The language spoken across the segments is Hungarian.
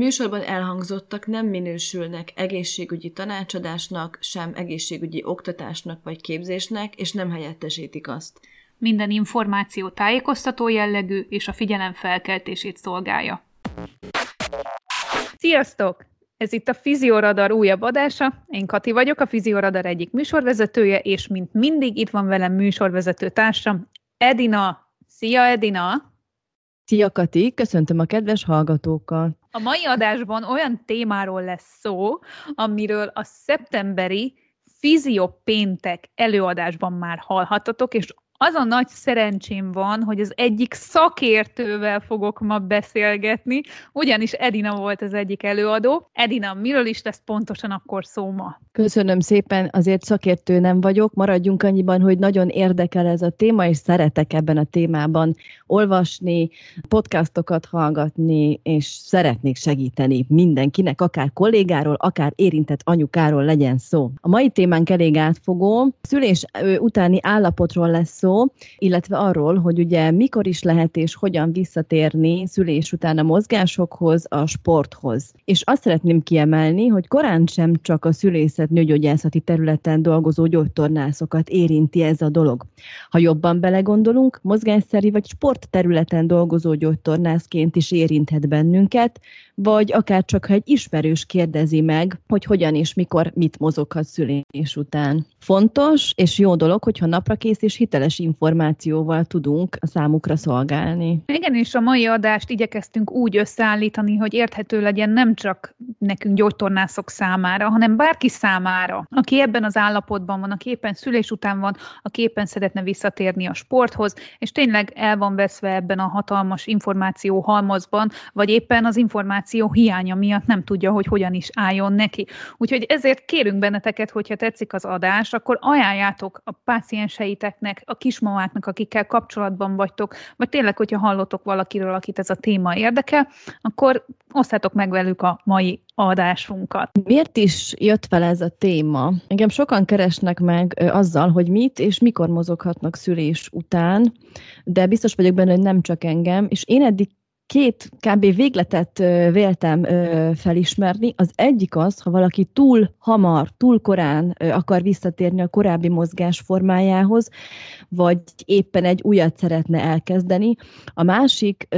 Műsorban elhangzottak nem minősülnek egészségügyi tanácsadásnak, sem egészségügyi oktatásnak vagy képzésnek, és nem helyettesítik azt. Minden információ tájékoztató jellegű és a figyelem felkeltését szolgálja. Sziasztok! Ez itt a Fizioradar újabb adása. Én Kati vagyok, a Fizioradar egyik műsorvezetője, és mint mindig itt van velem műsorvezető társam, Edina. Szia, Edina! Szia Kati, köszöntöm a kedves hallgatókat! A mai adásban olyan témáról lesz szó, amiről a szeptemberi Fiziopéntek előadásban már hallhattatok, és az a nagy szerencsém van, hogy az egyik szakértővel fogok ma beszélgetni, ugyanis Edina volt az egyik előadó. Edina, miről is lesz pontosan akkor szó ma? Köszönöm szépen, azért szakértő nem vagyok, maradjunk annyiban, hogy nagyon érdekel ez a téma, és szeretek ebben a témában olvasni, podcastokat hallgatni, és szeretnék segíteni mindenkinek, akár kollégáról, akár érintett anyukáról legyen szó. A mai témánk elég átfogó, szülés utáni állapotról lesz szó, illetve arról, hogy ugye mikor is lehet és hogyan visszatérni szülés után a mozgásokhoz, a sporthoz. És azt szeretném kiemelni, hogy korán sem csak a szülészet nőgyógyászati területen dolgozó gyógytornászokat érinti ez a dolog. Ha jobban belegondolunk, mozgásszerű vagy sportterületen dolgozó gyógytornászként is érinthet bennünket, vagy akár csak ha egy ismerős kérdezi meg, hogy hogyan és mikor mit mozoghat szülés után. Fontos és jó dolog, hogyha naprakész és hiteles információval tudunk a számukra szolgálni. Igen, és a mai adást igyekeztünk úgy összeállítani, hogy érthető legyen nem csak nekünk gyógytornászok számára, hanem bárki számára, aki ebben az állapotban van, aki éppen szülés után van, aki éppen szeretne visszatérni a sporthoz, és tényleg el van veszve ebben a hatalmas információ halmazban, vagy éppen az információ hiánya miatt nem tudja, hogy hogyan is álljon neki. Úgyhogy ezért kérünk benneteket, hogyha tetszik az adás, akkor ajánljátok a pácienseiteknek, a kismamáknak, akikkel kapcsolatban vagytok, vagy tényleg, hogyha hallotok valakiről, akit ez a téma érdekel, akkor osztátok meg velük a mai adásunkat. Miért is jött fel ez a téma? Engem sokan keresnek meg azzal, hogy mit és mikor mozoghatnak szülés után, de biztos vagyok benne, hogy nem csak engem, és én eddig két kb. végletet véltem felismerni. Az egyik az, ha valaki túl hamar, túl korán akar visszatérni a korábbi mozgás formájához, vagy éppen egy újat szeretne elkezdeni. A másik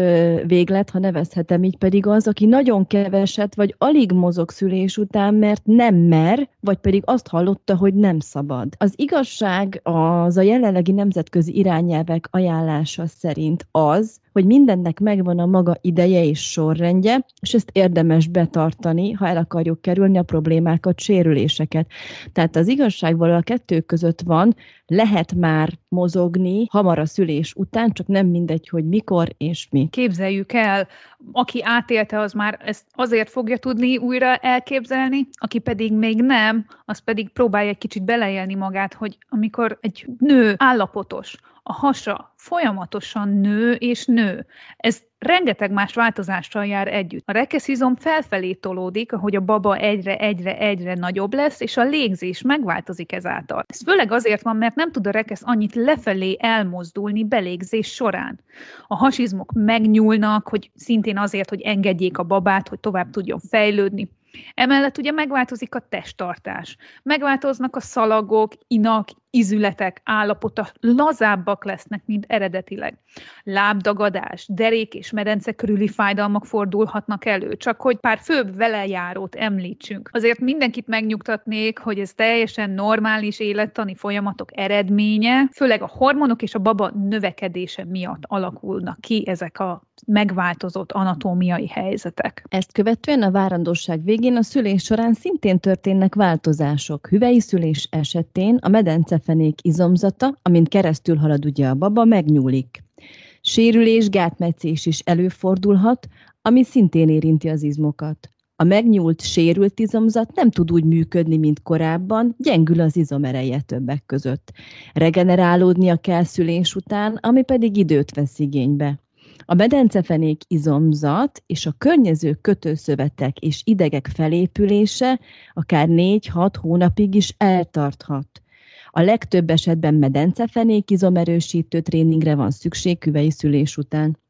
véglet, ha nevezhetem így, pedig az, aki nagyon keveset, vagy alig mozog szülés után, mert nem mer, vagy pedig azt hallotta, hogy nem szabad. Az igazság az a jelenlegi nemzetközi irányelvek ajánlása szerint az, hogy mindennek megvan a maga ideje és sorrendje, és ezt érdemes betartani, ha el akarjuk kerülni a problémákat, sérüléseket. Tehát az igazság valahol a kettő között van, lehet már mozogni hamar a szülés után, csak nem mindegy, hogy mikor és mi. Képzeljük el, aki átélte, az már ezt azért fogja tudni újra elképzelni, aki pedig még nem, az pedig próbálja egy kicsit beleélni magát, hogy amikor egy nő állapotos, a hasa folyamatosan nő és nő. Ez rengeteg más változással jár együtt. A rekeszizom felfelé tolódik, ahogy a baba egyre, egyre, egyre nagyobb lesz, és a légzés megváltozik ezáltal. Ez főleg azért van, mert nem tud a rekesz annyit lefelé elmozdulni belégzés során. A hasizmok megnyúlnak, hogy szintén azért, hogy engedjék a babát, hogy tovább tudjon fejlődni. Emellett ugye megváltozik a testtartás, megváltoznak a szalagok, inak, izületek állapota, lazábbak lesznek, mint eredetileg. Lábdagadás, derék és medence körüli fájdalmak fordulhatnak elő, csak hogy pár főbb velejárót említsünk. Azért mindenkit megnyugtatnék, hogy ez teljesen normális élettani folyamatok eredménye, főleg a hormonok és a baba növekedése miatt alakulnak ki ezek a megváltozott anatómiai helyzetek. Ezt követően a várandóság végén a szülés során szintén történnek változások. Hüvei szülés esetén a medencefenék izomzata, amint keresztül halad ugye a baba, megnyúlik. Sérülés, gátmetszés is előfordulhat, ami szintén érinti az izmokat. A megnyúlt, sérült izomzat nem tud úgy működni, mint korábban, gyengül az izomereje többek között. Regenerálódnia kell szülés után, ami pedig időt vesz igénybe. A medencefenék izomzat és a környező kötőszövetek és idegek felépülése akár 4-6 hónapig is eltarthat. A legtöbb esetben medencefenék izomerősítő tréningre van szükség küvei szülés után.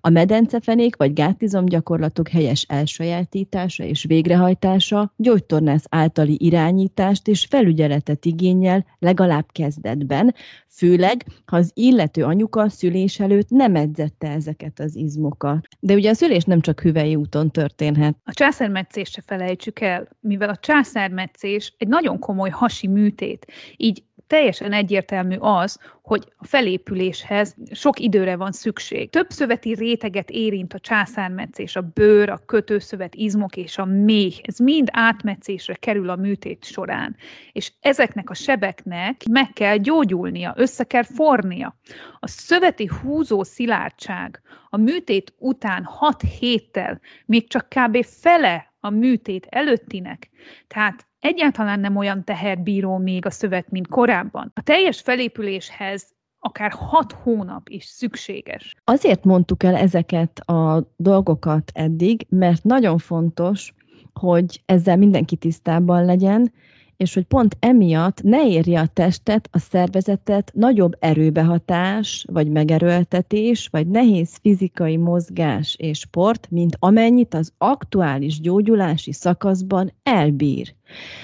A medencefenék vagy gátizom gyakorlatok helyes elsajátítása és végrehajtása gyógytornász általi irányítást és felügyeletet igényel legalább kezdetben, főleg, ha az illető anyuka szülés előtt nem edzette ezeket az izmokat. De ugye a szülés nem csak hüvei úton történhet. A császármetszést se felejtsük el, mivel a császármetszés egy nagyon komoly hasi műtét, így teljesen egyértelmű az, hogy a felépüléshez sok időre van szükség. Több szöveti réteget érint a császármetszés, a bőr, a kötőszövet, izmok és a méh. Ez mind átmetszésre kerül a műtét során. És ezeknek a sebeknek meg kell gyógyulnia, össze kell fornia. A szöveti húzó szilárdság a műtét után 6 héttel még csak kb. fele a műtét előttinek. Tehát egyáltalán nem olyan teherbíró még a szövet, mint korábban. A teljes felépüléshez akár hat hónap is szükséges. Azért mondtuk el ezeket a dolgokat eddig, mert nagyon fontos, hogy ezzel mindenki tisztában legyen, és hogy pont emiatt ne érje a testet, a szervezetet nagyobb erőbehatás, vagy megerőltetés, vagy nehéz fizikai mozgás és sport, mint amennyit az aktuális gyógyulási szakaszban elbír.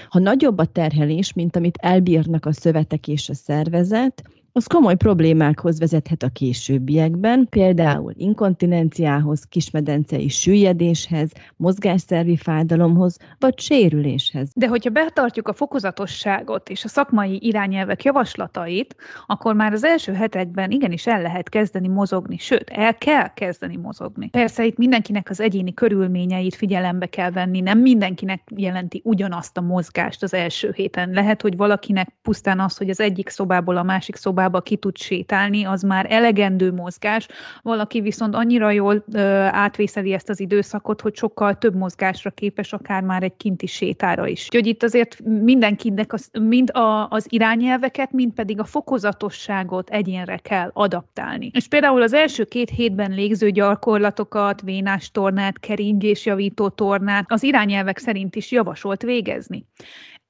Ha nagyobb a terhelés, mint amit elbírnak a szövetek és a szervezet, az komoly problémákhoz vezethet a későbbiekben, például inkontinenciához, kismedencei süllyedéshez, mozgásszervi fájdalomhoz vagy sérüléshez. De hogyha betartjuk a fokozatosságot és a szakmai irányelvek javaslatait, akkor már az első hetekben igenis el lehet kezdeni mozogni, sőt, el kell kezdeni mozogni. Persze itt mindenkinek az egyéni körülményeit figyelembe kell venni, nem mindenkinek jelenti ugyanazt a mozgást az első héten. Lehet, hogy valakinek pusztán az, hogy az egyik szobából a másik szobába szobába ki tud sétálni, az már elegendő mozgás, valaki viszont annyira jól ö, átvészeli ezt az időszakot, hogy sokkal több mozgásra képes, akár már egy kinti sétára is. Úgyhogy itt azért mindenkinek az, mind a, az irányelveket, mind pedig a fokozatosságot egyénre kell adaptálni. És például az első két hétben légző gyakorlatokat, vénás tornát, keringésjavító tornát az irányelvek szerint is javasolt végezni.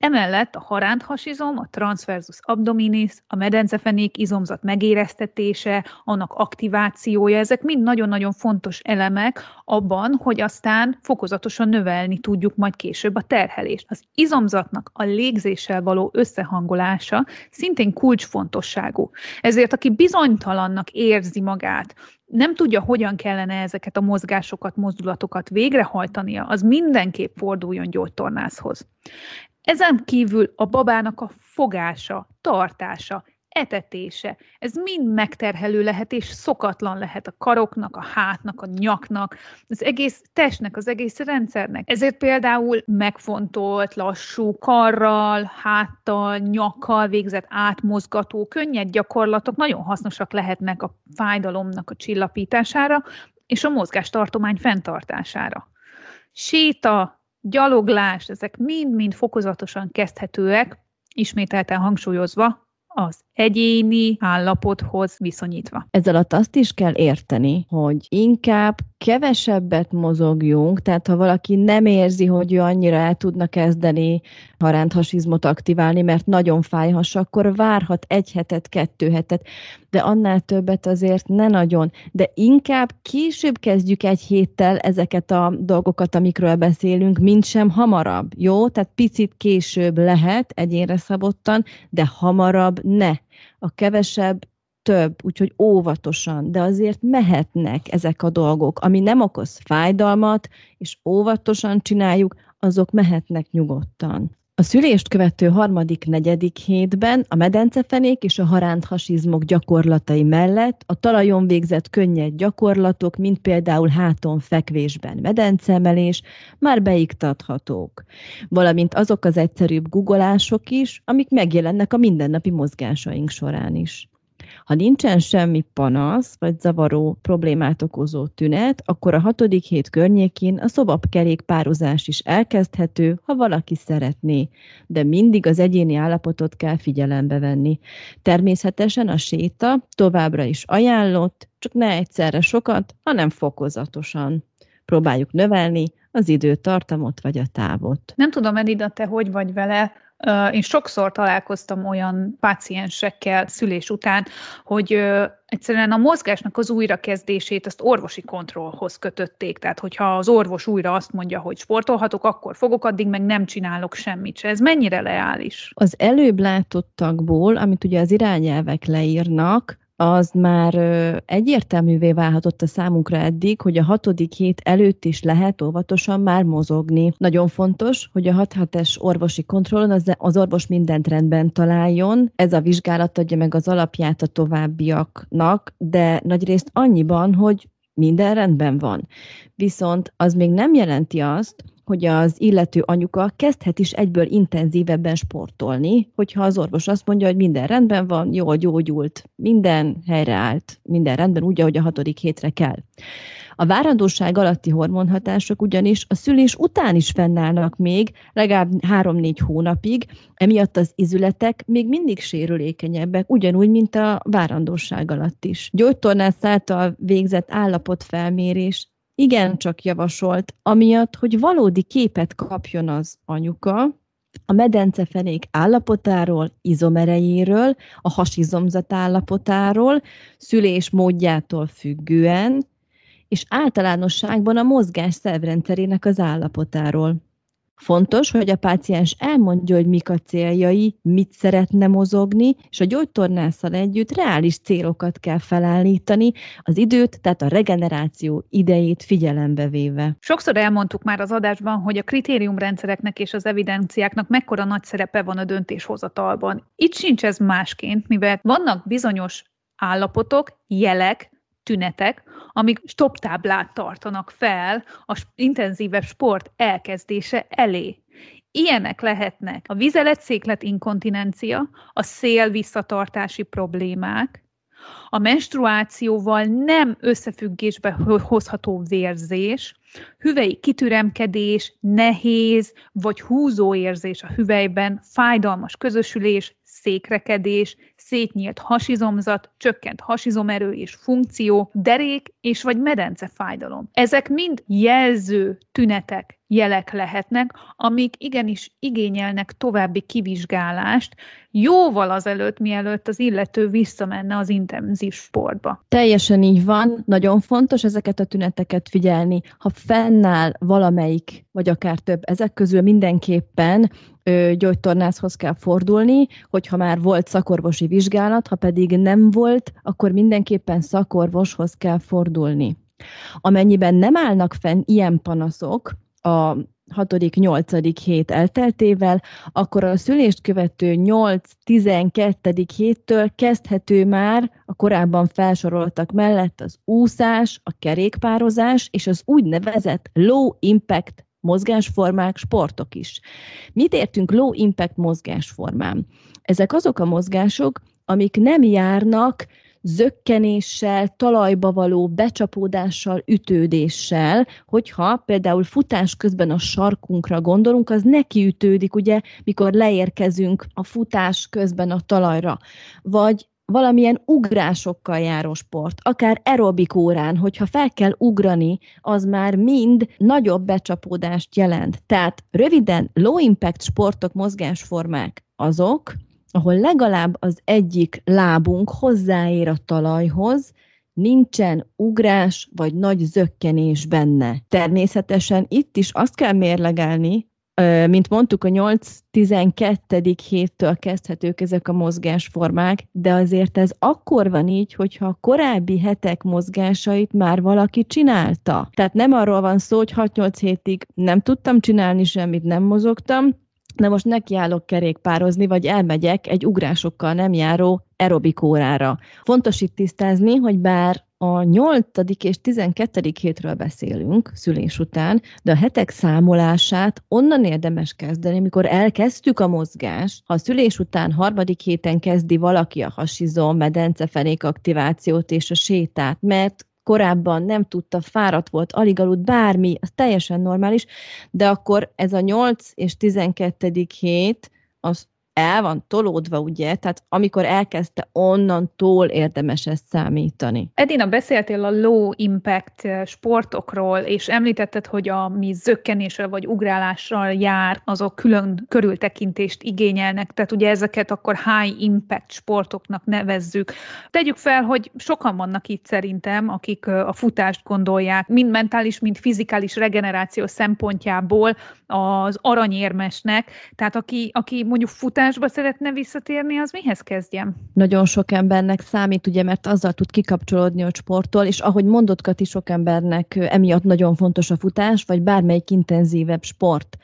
Emellett a haránthasizom, a transversus abdominis, a medencefenék izomzat megéreztetése, annak aktivációja, ezek mind nagyon-nagyon fontos elemek abban, hogy aztán fokozatosan növelni tudjuk majd később a terhelést. Az izomzatnak a légzéssel való összehangolása szintén kulcsfontosságú. Ezért aki bizonytalannak érzi magát, nem tudja, hogyan kellene ezeket a mozgásokat, mozdulatokat végrehajtania, az mindenképp forduljon gyógytornászhoz. Ezen kívül a babának a fogása, tartása, etetése, ez mind megterhelő lehet, és szokatlan lehet a karoknak, a hátnak, a nyaknak, az egész testnek, az egész rendszernek. Ezért például megfontolt, lassú karral, háttal, nyakkal végzett átmozgató, könnyed gyakorlatok nagyon hasznosak lehetnek a fájdalomnak a csillapítására, és a mozgástartomány fenntartására. Séta, gyaloglás, ezek mind-mind fokozatosan kezdhetőek, ismételten hangsúlyozva, az egyéni állapothoz viszonyítva. Ez alatt azt is kell érteni, hogy inkább kevesebbet mozogjunk, tehát ha valaki nem érzi, hogy ő annyira el tudna kezdeni haránthasizmot aktiválni, mert nagyon fájhas, akkor várhat egy hetet, kettő hetet, de annál többet azért ne nagyon. De inkább később kezdjük egy héttel ezeket a dolgokat, amikről beszélünk, mint sem hamarabb. Jó? Tehát picit később lehet egyénre szabottan, de hamarabb ne. A kevesebb több, úgyhogy óvatosan, de azért mehetnek ezek a dolgok, ami nem okoz fájdalmat, és óvatosan csináljuk, azok mehetnek nyugodtan. A szülést követő harmadik, negyedik hétben a medencefenék és a haránthasizmok gyakorlatai mellett a talajon végzett könnyed gyakorlatok, mint például háton fekvésben medencemelés, már beiktathatók, valamint azok az egyszerűbb googolások is, amik megjelennek a mindennapi mozgásaink során is. Ha nincsen semmi panasz, vagy zavaró problémát okozó tünet, akkor a hatodik hét környékén a szobapkerékpározás is elkezdhető, ha valaki szeretné, de mindig az egyéni állapotot kell figyelembe venni. Természetesen a séta továbbra is ajánlott, csak ne egyszerre sokat, hanem fokozatosan. Próbáljuk növelni az időtartamot vagy a távot. Nem tudom, Edida, te hogy vagy vele, én sokszor találkoztam olyan páciensekkel szülés után, hogy egyszerűen a mozgásnak az újrakezdését azt orvosi kontrollhoz kötötték. Tehát, hogyha az orvos újra azt mondja, hogy sportolhatok, akkor fogok, addig meg nem csinálok semmit se. Ez mennyire leális? Az előbb látottakból, amit ugye az irányelvek leírnak, az már egyértelművé válhatott a számunkra eddig, hogy a hatodik hét előtt is lehet óvatosan már mozogni. Nagyon fontos, hogy a 6 es orvosi kontrollon az, az orvos mindent rendben találjon. Ez a vizsgálat adja meg az alapját a továbbiaknak, de nagyrészt annyiban, hogy minden rendben van. Viszont az még nem jelenti azt, hogy az illető anyuka kezdhet is egyből intenzívebben sportolni, hogyha az orvos azt mondja, hogy minden rendben van, jól gyógyult, minden helyreállt, minden rendben úgy, ahogy a hatodik hétre kell. A várandóság alatti hormonhatások ugyanis a szülés után is fennállnak még legalább 3-4 hónapig, emiatt az izületek még mindig sérülékenyebbek, ugyanúgy, mint a várandóság alatt is. Gyógytornász által végzett állapotfelmérés igen csak javasolt, amiatt, hogy valódi képet kapjon az anyuka, a medencefenék állapotáról, izomerejéről, a hasizomzat állapotáról, szülés módjától függően, és általánosságban a mozgás szervrendszerének az állapotáról. Fontos, hogy a páciens elmondja, hogy mik a céljai, mit szeretne mozogni, és a gyógytornásszal együtt reális célokat kell felállítani, az időt, tehát a regeneráció idejét figyelembe véve. Sokszor elmondtuk már az adásban, hogy a kritériumrendszereknek és az evidenciáknak mekkora nagy szerepe van a döntéshozatalban. Itt sincs ez másként, mivel vannak bizonyos állapotok, jelek, tünetek, amik stoptáblát tartanak fel a intenzívebb sport elkezdése elé. Ilyenek lehetnek a vizelet-széklet inkontinencia, a szél visszatartási problémák, a menstruációval nem összefüggésbe hozható vérzés, hüvei kitüremkedés, nehéz vagy húzó érzés a hüvelyben, fájdalmas közösülés, székrekedés, szétnyílt hasizomzat, csökkent hasizomerő és funkció, derék és vagy medence fájdalom. Ezek mind jelző tünetek, jelek lehetnek, amik igenis igényelnek további kivizsgálást, jóval azelőtt, mielőtt az illető visszamenne az intenzív sportba. Teljesen így van, nagyon fontos ezeket a tüneteket figyelni. Ha fennáll valamelyik, vagy akár több ezek közül mindenképpen gyógytornászhoz kell fordulni, hogyha már volt szakorvosi vizsgálat, ha pedig nem volt, akkor mindenképpen szakorvoshoz kell fordulni. Amennyiben nem állnak fenn ilyen panaszok, a hatodik, nyolcadik hét elteltével, akkor a szülést követő 8-12. héttől kezdhető már a korábban felsoroltak mellett az úszás, a kerékpározás és az úgynevezett low impact mozgásformák, sportok is. Mit értünk low impact mozgásformán? Ezek azok a mozgások, amik nem járnak zökkenéssel, talajba való becsapódással, ütődéssel, hogyha például futás közben a sarkunkra gondolunk, az neki ütődik, ugye, mikor leérkezünk a futás közben a talajra. Vagy valamilyen ugrásokkal járó sport, akár aerobik órán, hogyha fel kell ugrani, az már mind nagyobb becsapódást jelent. Tehát röviden low impact sportok, mozgásformák azok, ahol legalább az egyik lábunk hozzáér a talajhoz, nincsen ugrás vagy nagy zökkenés benne. Természetesen itt is azt kell mérlegelni, mint mondtuk, a 8-12. héttől kezdhetők ezek a mozgásformák, de azért ez akkor van így, hogyha a korábbi hetek mozgásait már valaki csinálta. Tehát nem arról van szó, hogy 6-8 hétig nem tudtam csinálni semmit, nem mozogtam, de most nekiállok kerékpározni, vagy elmegyek egy ugrásokkal nem járó aerobik órára. Fontos itt tisztázni, hogy bár a 8. és 12. hétről beszélünk szülés után, de a hetek számolását onnan érdemes kezdeni, amikor elkezdtük a mozgást. Ha a szülés után harmadik héten kezdi valaki a hasizom, medencefenék aktivációt és a sétát, mert korábban nem tudta, fáradt volt, alig aludt, bármi, az teljesen normális, de akkor ez a 8 és 12. hét, az el van tolódva, ugye? Tehát amikor elkezdte, onnantól érdemes ezt számítani. Edina, beszéltél a low impact eh, sportokról, és említetted, hogy ami zökkenéssel vagy ugrálással jár, azok külön körültekintést igényelnek, tehát ugye ezeket akkor high impact sportoknak nevezzük. Tegyük fel, hogy sokan vannak itt szerintem, akik eh, a futást gondolják, mind mentális, mind fizikális regeneráció szempontjából az aranyérmesnek, tehát aki, aki mondjuk futás futásba szeretne visszatérni, az mihez kezdjem? Nagyon sok embernek számít, ugye, mert azzal tud kikapcsolódni, hogy sportol, és ahogy mondott Kati, sok embernek emiatt nagyon fontos a futás, vagy bármelyik intenzívebb sport.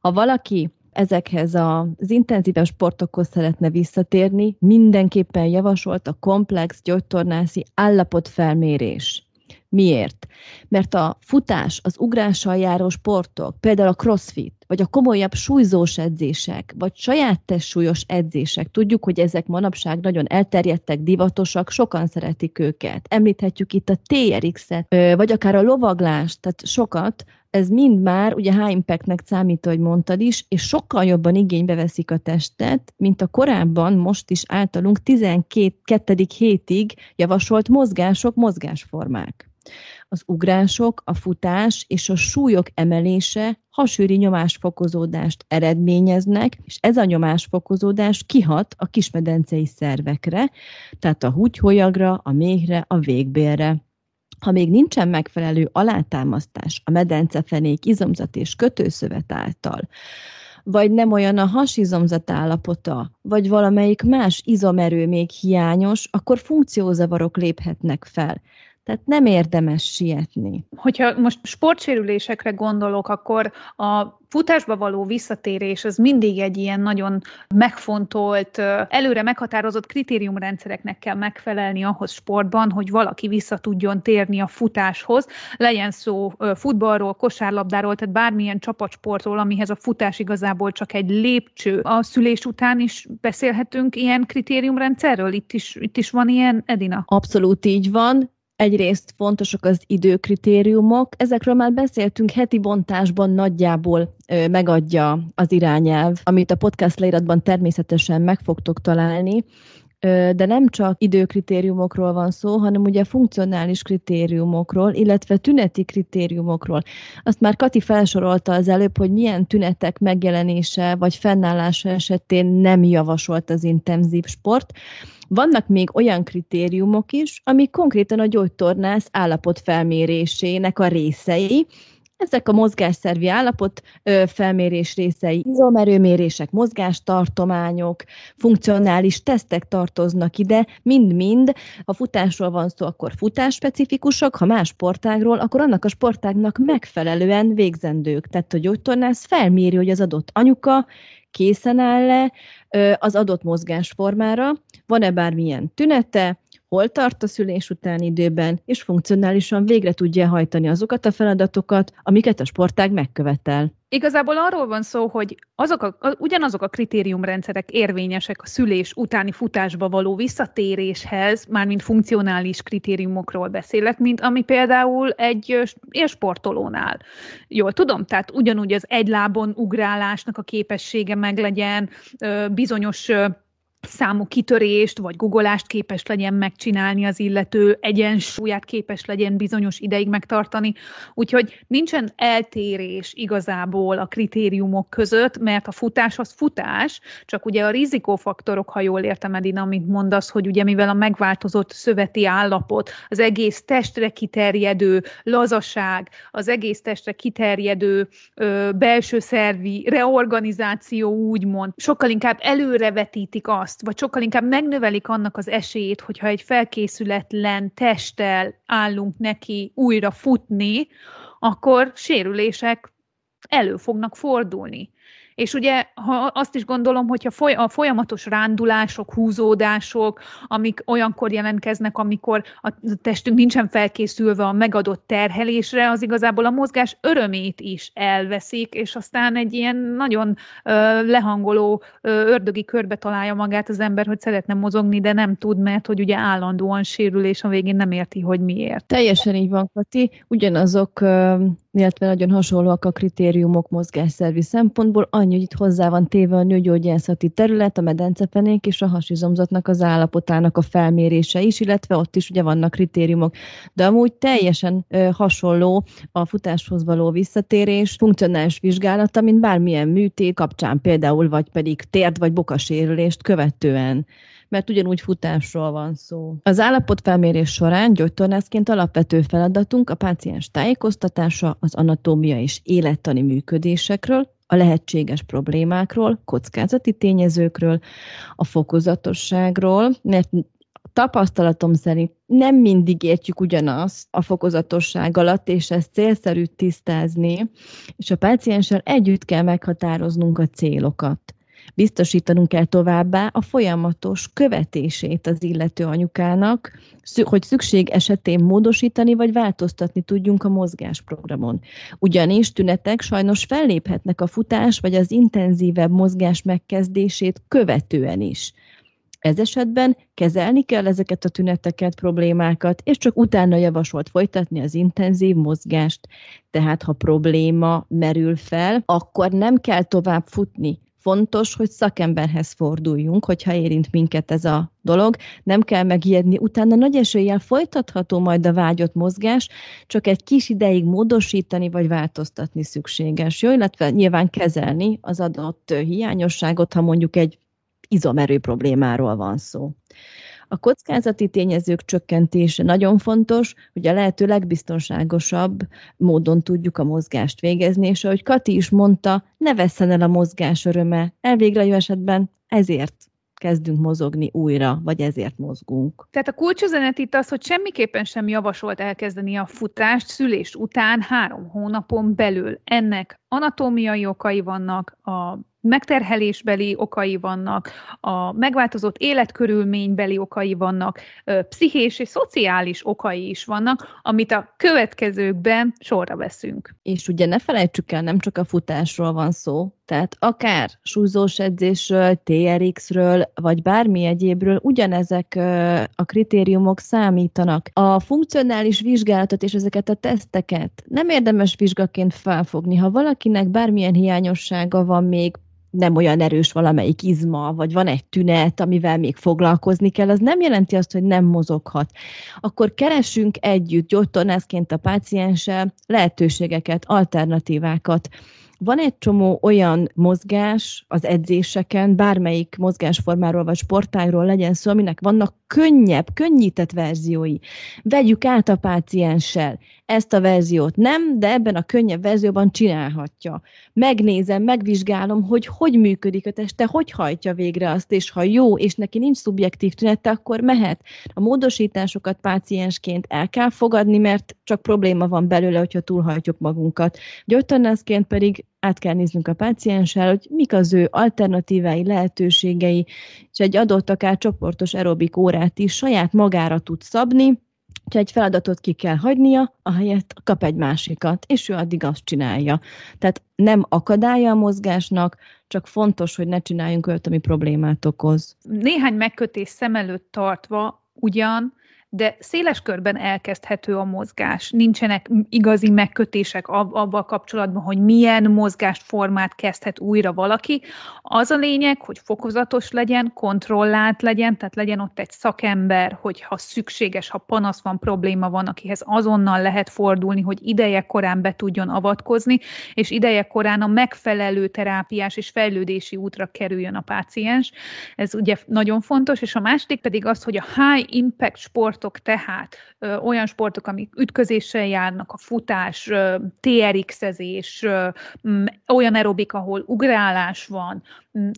Ha valaki ezekhez az intenzívebb sportokhoz szeretne visszatérni, mindenképpen javasolt a komplex gyógytornászi állapotfelmérés. Miért? Mert a futás, az ugrással járó sportok, például a crossfit, vagy a komolyabb súlyzós edzések, vagy saját testsúlyos edzések, tudjuk, hogy ezek manapság nagyon elterjedtek, divatosak, sokan szeretik őket. Említhetjük itt a TRX-et, vagy akár a lovaglást, tehát sokat, ez mind már ugye high impactnek számít, ahogy mondtad is, és sokkal jobban igénybe veszik a testet, mint a korábban, most is általunk 12. hétig javasolt mozgások, mozgásformák. Az ugrások, a futás és a súlyok emelése hasűri nyomásfokozódást eredményeznek, és ez a nyomásfokozódás kihat a kismedencei szervekre, tehát a húgyholyagra, a méhre, a végbélre. Ha még nincsen megfelelő alátámasztás a medencefenék izomzat és kötőszövet által, vagy nem olyan a hasizomzat állapota, vagy valamelyik más izomerő még hiányos, akkor funkciózavarok léphetnek fel. Tehát nem érdemes sietni. Hogyha most sportsérülésekre gondolok, akkor a futásba való visszatérés az mindig egy ilyen nagyon megfontolt, előre meghatározott kritériumrendszereknek kell megfelelni ahhoz sportban, hogy valaki vissza tudjon térni a futáshoz. Legyen szó futballról, kosárlabdáról, tehát bármilyen csapatsportról, amihez a futás igazából csak egy lépcső. A szülés után is beszélhetünk ilyen kritériumrendszerről? Itt is, itt is van ilyen, Edina? Abszolút így van Egyrészt fontosak az időkritériumok, ezekről már beszéltünk heti bontásban nagyjából ö, megadja az irányelv, amit a podcast leíratban természetesen meg fogtok találni, de nem csak időkritériumokról van szó, hanem ugye funkcionális kritériumokról, illetve tüneti kritériumokról. Azt már Kati felsorolta az előbb, hogy milyen tünetek megjelenése vagy fennállása esetén nem javasolt az intenzív sport. Vannak még olyan kritériumok is, amik konkrétan a gyógytornász állapot felmérésének a részei, ezek a mozgásszervi állapot felmérés részei, izomerőmérések, mozgástartományok, funkcionális tesztek tartoznak ide, mind-mind. Ha futásról van szó, akkor futásspecifikusak, ha más sportágról, akkor annak a sportágnak megfelelően végzendők. Tehát a gyógytornász felméri, hogy az adott anyuka készen áll-e az adott mozgásformára, van-e bármilyen tünete, hol tart a szülés utáni időben, és funkcionálisan végre tudja hajtani azokat a feladatokat, amiket a sportág megkövetel. Igazából arról van szó, hogy azok a, ugyanazok a kritériumrendszerek érvényesek a szülés utáni futásba való visszatéréshez, mármint funkcionális kritériumokról beszélek, mint ami például egy élsportolónál. Jól tudom? Tehát ugyanúgy az egy lábon ugrálásnak a képessége meglegyen, bizonyos számú kitörést vagy guggolást képes legyen megcsinálni az illető, egyensúlyát képes legyen bizonyos ideig megtartani. Úgyhogy nincsen eltérés igazából a kritériumok között, mert a futás az futás, csak ugye a rizikófaktorok, ha jól értem Edina, amit mondasz, hogy ugye mivel a megváltozott szöveti állapot, az egész testre kiterjedő lazaság, az egész testre kiterjedő ö, belső szervi reorganizáció úgymond, sokkal inkább előrevetítik azt, azt, vagy sokkal inkább megnövelik annak az esélyét, hogyha egy felkészületlen testtel állunk neki újra futni, akkor sérülések elő fognak fordulni. És ugye ha azt is gondolom, hogy a folyamatos rándulások, húzódások, amik olyankor jelentkeznek, amikor a testünk nincsen felkészülve a megadott terhelésre, az igazából a mozgás örömét is elveszik, és aztán egy ilyen nagyon ö, lehangoló ö, ördögi körbe találja magát az ember, hogy szeretne mozogni, de nem tud, mert hogy ugye állandóan sérül, és a végén nem érti, hogy miért. Teljesen így van, Kati. Ugyanazok illetve nagyon hasonlóak a kritériumok mozgásszervi szempontból, annyi, hogy itt hozzá van téve a nőgyógyászati terület, a medencepenék és a hasizomzatnak az állapotának a felmérése is, illetve ott is ugye vannak kritériumok. De amúgy teljesen ö, hasonló a futáshoz való visszatérés, funkcionális vizsgálata, mint bármilyen műtét kapcsán például, vagy pedig térd vagy bokasérülést követően mert ugyanúgy futásról van szó. Az állapotfelmérés során gyógytornászként alapvető feladatunk a páciens tájékoztatása az anatómia és élettani működésekről, a lehetséges problémákról, kockázati tényezőkről, a fokozatosságról, mert tapasztalatom szerint nem mindig értjük ugyanazt a fokozatosság alatt, és ezt célszerű tisztázni, és a pácienssel együtt kell meghatároznunk a célokat. Biztosítanunk kell továbbá a folyamatos követését az illető anyukának, hogy szükség esetén módosítani vagy változtatni tudjunk a mozgásprogramon. Ugyanis tünetek sajnos felléphetnek a futás vagy az intenzívebb mozgás megkezdését követően is. Ez esetben kezelni kell ezeket a tüneteket, problémákat, és csak utána javasolt folytatni az intenzív mozgást. Tehát, ha probléma merül fel, akkor nem kell tovább futni, fontos, hogy szakemberhez forduljunk, hogyha érint minket ez a dolog. Nem kell megijedni, utána nagy eséllyel folytatható majd a vágyott mozgás, csak egy kis ideig módosítani vagy változtatni szükséges. Jó, illetve nyilván kezelni az adott hiányosságot, ha mondjuk egy izomerő problémáról van szó. A kockázati tényezők csökkentése nagyon fontos, hogy a lehető legbiztonságosabb módon tudjuk a mozgást végezni, és ahogy Kati is mondta, ne vesszen el a mozgás öröme. Elvégre esetben ezért kezdünk mozogni újra, vagy ezért mozgunk. Tehát a kulcsüzenet itt az, hogy semmiképpen sem javasolt elkezdeni a futást szülés után három hónapon belül. Ennek anatómiai okai vannak, a megterhelésbeli okai vannak, a megváltozott életkörülménybeli okai vannak, pszichés és szociális okai is vannak, amit a következőkben sorra veszünk. És ugye ne felejtsük el, nem csak a futásról van szó, tehát akár súlyzós edzésről, TRX-ről, vagy bármi egyébről ugyanezek a kritériumok számítanak. A funkcionális vizsgálatot és ezeket a teszteket nem érdemes vizsgaként felfogni. Ha valakinek bármilyen hiányossága van még, nem olyan erős valamelyik izma, vagy van egy tünet, amivel még foglalkozni kell, az nem jelenti azt, hogy nem mozoghat. Akkor keresünk együtt gyógytornászként a pácienssel lehetőségeket, alternatívákat, van egy csomó olyan mozgás az edzéseken, bármelyik mozgásformáról vagy sportágról legyen szó, aminek vannak könnyebb, könnyített verziói. Vegyük át a pácienssel. Ezt a verziót nem, de ebben a könnyebb verzióban csinálhatja. Megnézem, megvizsgálom, hogy hogy működik a teste, hogy hajtja végre azt, és ha jó, és neki nincs szubjektív tünete, akkor mehet. A módosításokat páciensként el kell fogadni, mert csak probléma van belőle, hogyha túlhajtjuk magunkat. Gyógytornászként pedig át kell néznünk a pácienssel, hogy mik az ő alternatívái, lehetőségei, és egy adott akár csoportos aerobik órát is saját magára tud szabni, ha egy feladatot ki kell hagynia, ahelyett kap egy másikat, és ő addig azt csinálja. Tehát nem akadálya a mozgásnak, csak fontos, hogy ne csináljunk olyat, ami problémát okoz. Néhány megkötés szem előtt tartva ugyan de széles körben elkezdhető a mozgás. Nincsenek igazi megkötések ab, abban kapcsolatban, hogy milyen mozgásformát kezdhet újra valaki. Az a lényeg, hogy fokozatos legyen, kontrollált legyen, tehát legyen ott egy szakember, hogyha szükséges, ha panasz van, probléma van, akihez azonnal lehet fordulni, hogy ideje korán be tudjon avatkozni, és ideje korán a megfelelő terápiás és fejlődési útra kerüljön a páciens. Ez ugye nagyon fontos, és a másik pedig az, hogy a high impact sport sportok tehát, olyan sportok, amik ütközéssel járnak, a futás, TRX-ezés, olyan aerobik, ahol ugrálás van,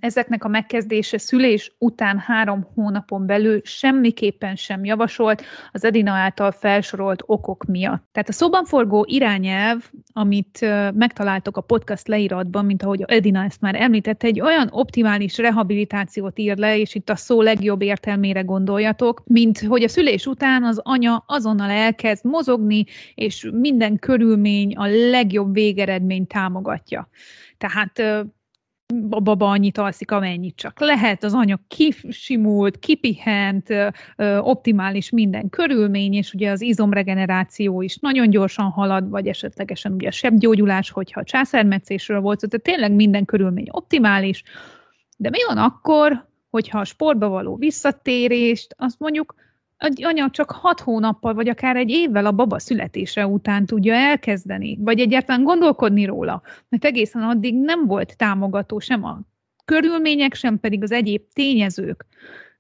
ezeknek a megkezdése szülés után három hónapon belül semmiképpen sem javasolt az Edina által felsorolt okok miatt. Tehát a szóban forgó irányelv, amit megtaláltok a podcast leíratban, mint ahogy Edina ezt már említette, egy olyan optimális rehabilitációt ír le, és itt a szó legjobb értelmére gondoljatok, mint hogy a szülés után az anya azonnal elkezd mozogni, és minden körülmény a legjobb végeredményt támogatja. Tehát a baba annyit alszik, amennyit csak lehet, az anya kisimult, kipihent, optimális minden körülmény, és ugye az izomregeneráció is nagyon gyorsan halad, vagy esetlegesen ugye a sebgyógyulás, hogyha a császármetszésről volt, tehát tényleg minden körülmény optimális, de mi van akkor, hogyha a sportba való visszatérést, azt mondjuk anya csak hat hónappal, vagy akár egy évvel a baba születése után tudja elkezdeni, vagy egyáltalán gondolkodni róla, mert egészen addig nem volt támogató sem a körülmények, sem pedig az egyéb tényezők.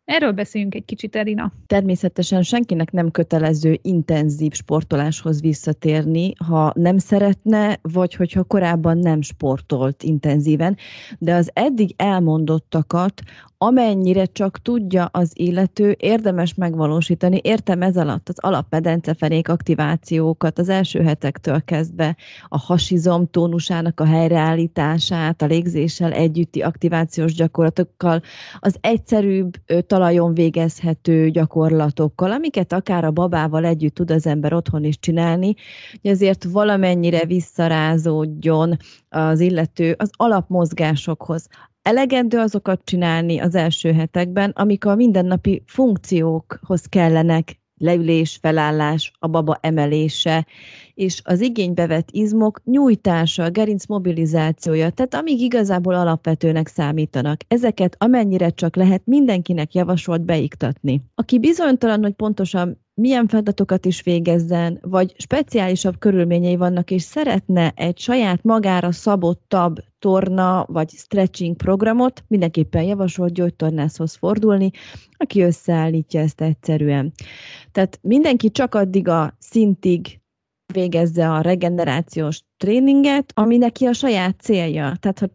Erről beszéljünk egy kicsit, Erina. Természetesen senkinek nem kötelező intenzív sportoláshoz visszatérni, ha nem szeretne, vagy hogyha korábban nem sportolt intenzíven, de az eddig elmondottakat amennyire csak tudja az illető, érdemes megvalósítani. Értem ez alatt az alapmedenceferék aktivációkat az első hetektől kezdve, a hasizom tónusának a helyreállítását, a légzéssel együtti aktivációs gyakorlatokkal, az egyszerűbb talajon végezhető gyakorlatokkal, amiket akár a babával együtt tud az ember otthon is csinálni, hogy azért valamennyire visszarázódjon az illető az alapmozgásokhoz. Elegendő azokat csinálni az első hetekben, amik a mindennapi funkciókhoz kellenek, leülés, felállás, a baba emelése, és az igénybe vett izmok nyújtása, a gerinc mobilizációja, tehát amíg igazából alapvetőnek számítanak. Ezeket amennyire csak lehet mindenkinek javasolt beiktatni. Aki bizonytalan, hogy pontosan milyen feladatokat is végezzen, vagy speciálisabb körülményei vannak, és szeretne egy saját magára szabottabb torna vagy stretching programot, mindenképpen javasolt gyógytornászhoz fordulni, aki összeállítja ezt egyszerűen. Tehát mindenki csak addig a szintig végezze a regenerációs tréninget, ami neki a saját célja. Tehát, ha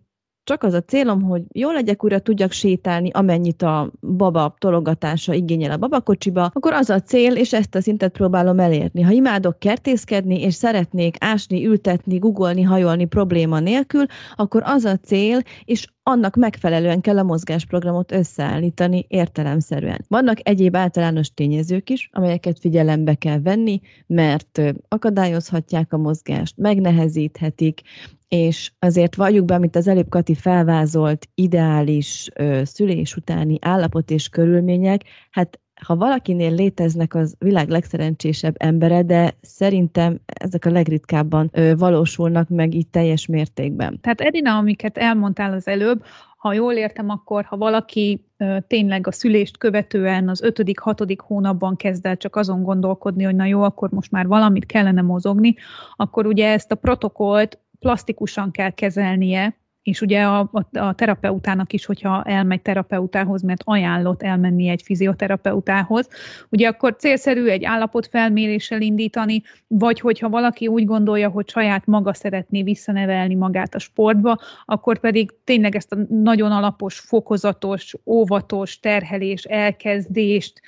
csak az a célom, hogy jól legyek, újra tudjak sétálni, amennyit a baba tologatása igényel a babakocsiba, akkor az a cél, és ezt a szintet próbálom elérni. Ha imádok kertészkedni, és szeretnék ásni, ültetni, googolni, hajolni probléma nélkül, akkor az a cél, és annak megfelelően kell a mozgásprogramot összeállítani értelemszerűen. Vannak egyéb általános tényezők is, amelyeket figyelembe kell venni, mert akadályozhatják a mozgást, megnehezíthetik, és azért valljuk be, amit az előbb Kati felvázolt ideális ö, szülés utáni állapot és körülmények, hát ha valakinél léteznek az világ legszerencsésebb embere, de szerintem ezek a legritkábban ö, valósulnak meg így teljes mértékben. Tehát Edina, amiket elmondtál az előbb, ha jól értem, akkor ha valaki ö, tényleg a szülést követően az ötödik, hatodik hónapban kezd el csak azon gondolkodni, hogy na jó, akkor most már valamit kellene mozogni, akkor ugye ezt a protokollt plastikusan kell kezelnie, és ugye a, a, a terapeutának is, hogyha elmegy terapeutához, mert ajánlott elmenni egy fizioterapeutához, ugye akkor célszerű egy állapotfelméréssel indítani, vagy hogyha valaki úgy gondolja, hogy saját maga szeretné visszanevelni magát a sportba, akkor pedig tényleg ezt a nagyon alapos, fokozatos, óvatos terhelés, elkezdést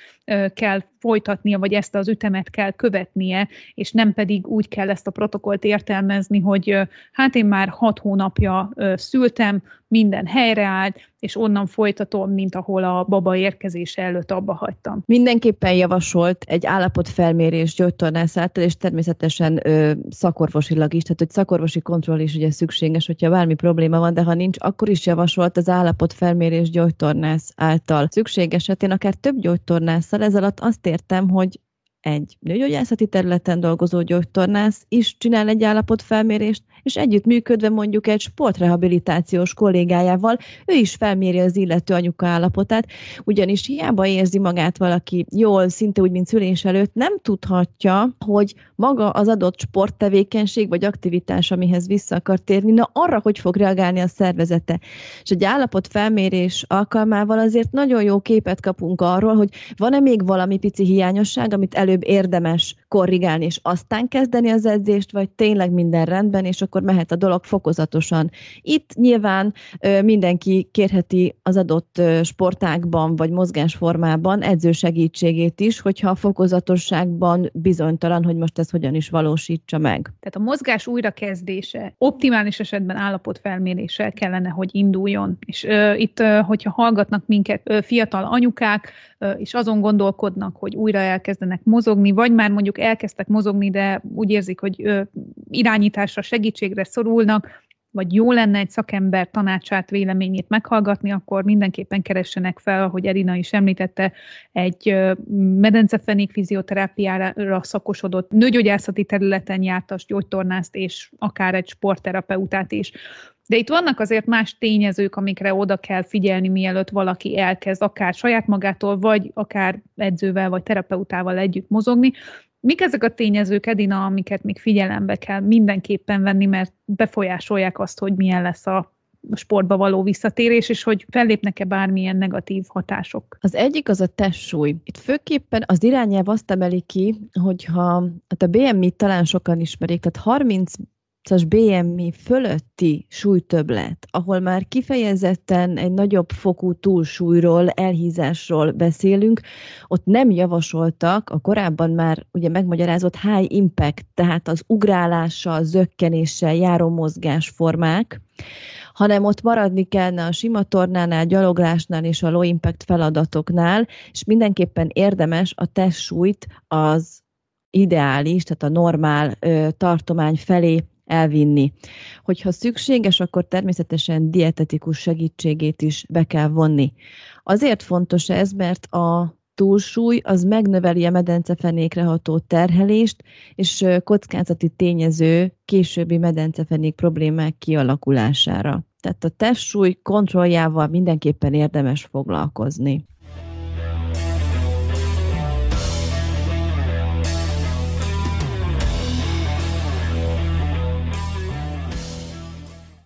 kell folytatnia, vagy ezt az ütemet kell követnie, és nem pedig úgy kell ezt a protokollt értelmezni, hogy hát én már hat hónapja szültem, minden helyreállt, és onnan folytatom, mint ahol a baba érkezése előtt abba hagytam. Mindenképpen javasolt egy állapotfelmérés gyógytornász által, és természetesen ö, szakorvosilag is, tehát hogy szakorvosi kontroll is ugye szükséges, hogyha bármi probléma van, de ha nincs, akkor is javasolt az állapotfelmérés gyógytornász által. Szükséges esetén akár több gyógytornásszal, ez alatt azt értem, hogy egy nőgyógyászati területen dolgozó gyógytornász is csinál egy állapotfelmérést, és együtt működve mondjuk egy sportrehabilitációs kollégájával, ő is felméri az illető anyuka állapotát, ugyanis hiába érzi magát valaki jól, szinte úgy, mint szülés előtt, nem tudhatja, hogy maga az adott sporttevékenység vagy aktivitás, amihez vissza akar térni, na arra, hogy fog reagálni a szervezete. És egy állapotfelmérés alkalmával azért nagyon jó képet kapunk arról, hogy van-e még valami pici hiányosság, amit előbb érdemes korrigálni, és aztán kezdeni az edzést, vagy tényleg minden rendben, és akkor mehet a dolog fokozatosan. Itt nyilván mindenki kérheti az adott sportákban, vagy mozgásformában edző segítségét is, hogyha a fokozatosságban bizonytalan, hogy most ez hogyan is valósítsa meg. Tehát a mozgás újrakezdése optimális esetben állapotfelméréssel kellene, hogy induljon. És ö, itt, ö, hogyha hallgatnak minket ö, fiatal anyukák, ö, és azon gondolkodnak, hogy újra elkezdenek mozogni, vagy már mondjuk elkezdtek mozogni, de úgy érzik, hogy irányításra, segítségre szorulnak, vagy jó lenne egy szakember tanácsát, véleményét meghallgatni, akkor mindenképpen keressenek fel, ahogy Erina is említette, egy medencefenék fizioterápiára szakosodott nőgyógyászati területen jártas gyógytornászt, és akár egy sportterapeutát is. De itt vannak azért más tényezők, amikre oda kell figyelni, mielőtt valaki elkezd akár saját magától, vagy akár edzővel, vagy terapeutával együtt mozogni, Mik ezek a tényezők, Edina, amiket még figyelembe kell mindenképpen venni, mert befolyásolják azt, hogy milyen lesz a sportba való visszatérés, és hogy fellépnek-e bármilyen negatív hatások? Az egyik az a testsúly. Itt főképpen az irányelv azt emeli ki, hogyha hát a BMI talán sokan ismerik, tehát 30 as BMI fölötti súlytöblet, ahol már kifejezetten egy nagyobb fokú túlsúlyról, elhízásról beszélünk, ott nem javasoltak a korábban már ugye megmagyarázott high impact, tehát az ugrálással, zökkenéssel járó mozgásformák, hanem ott maradni kellene a sima tornánál, gyaloglásnál és a low impact feladatoknál, és mindenképpen érdemes a testsúlyt az ideális, tehát a normál ö, tartomány felé elvinni. Hogyha szükséges, akkor természetesen dietetikus segítségét is be kell vonni. Azért fontos ez, mert a túlsúly az megnöveli a medencefenékre ható terhelést, és kockázati tényező későbbi medencefenék problémák kialakulására. Tehát a testsúly kontrolljával mindenképpen érdemes foglalkozni.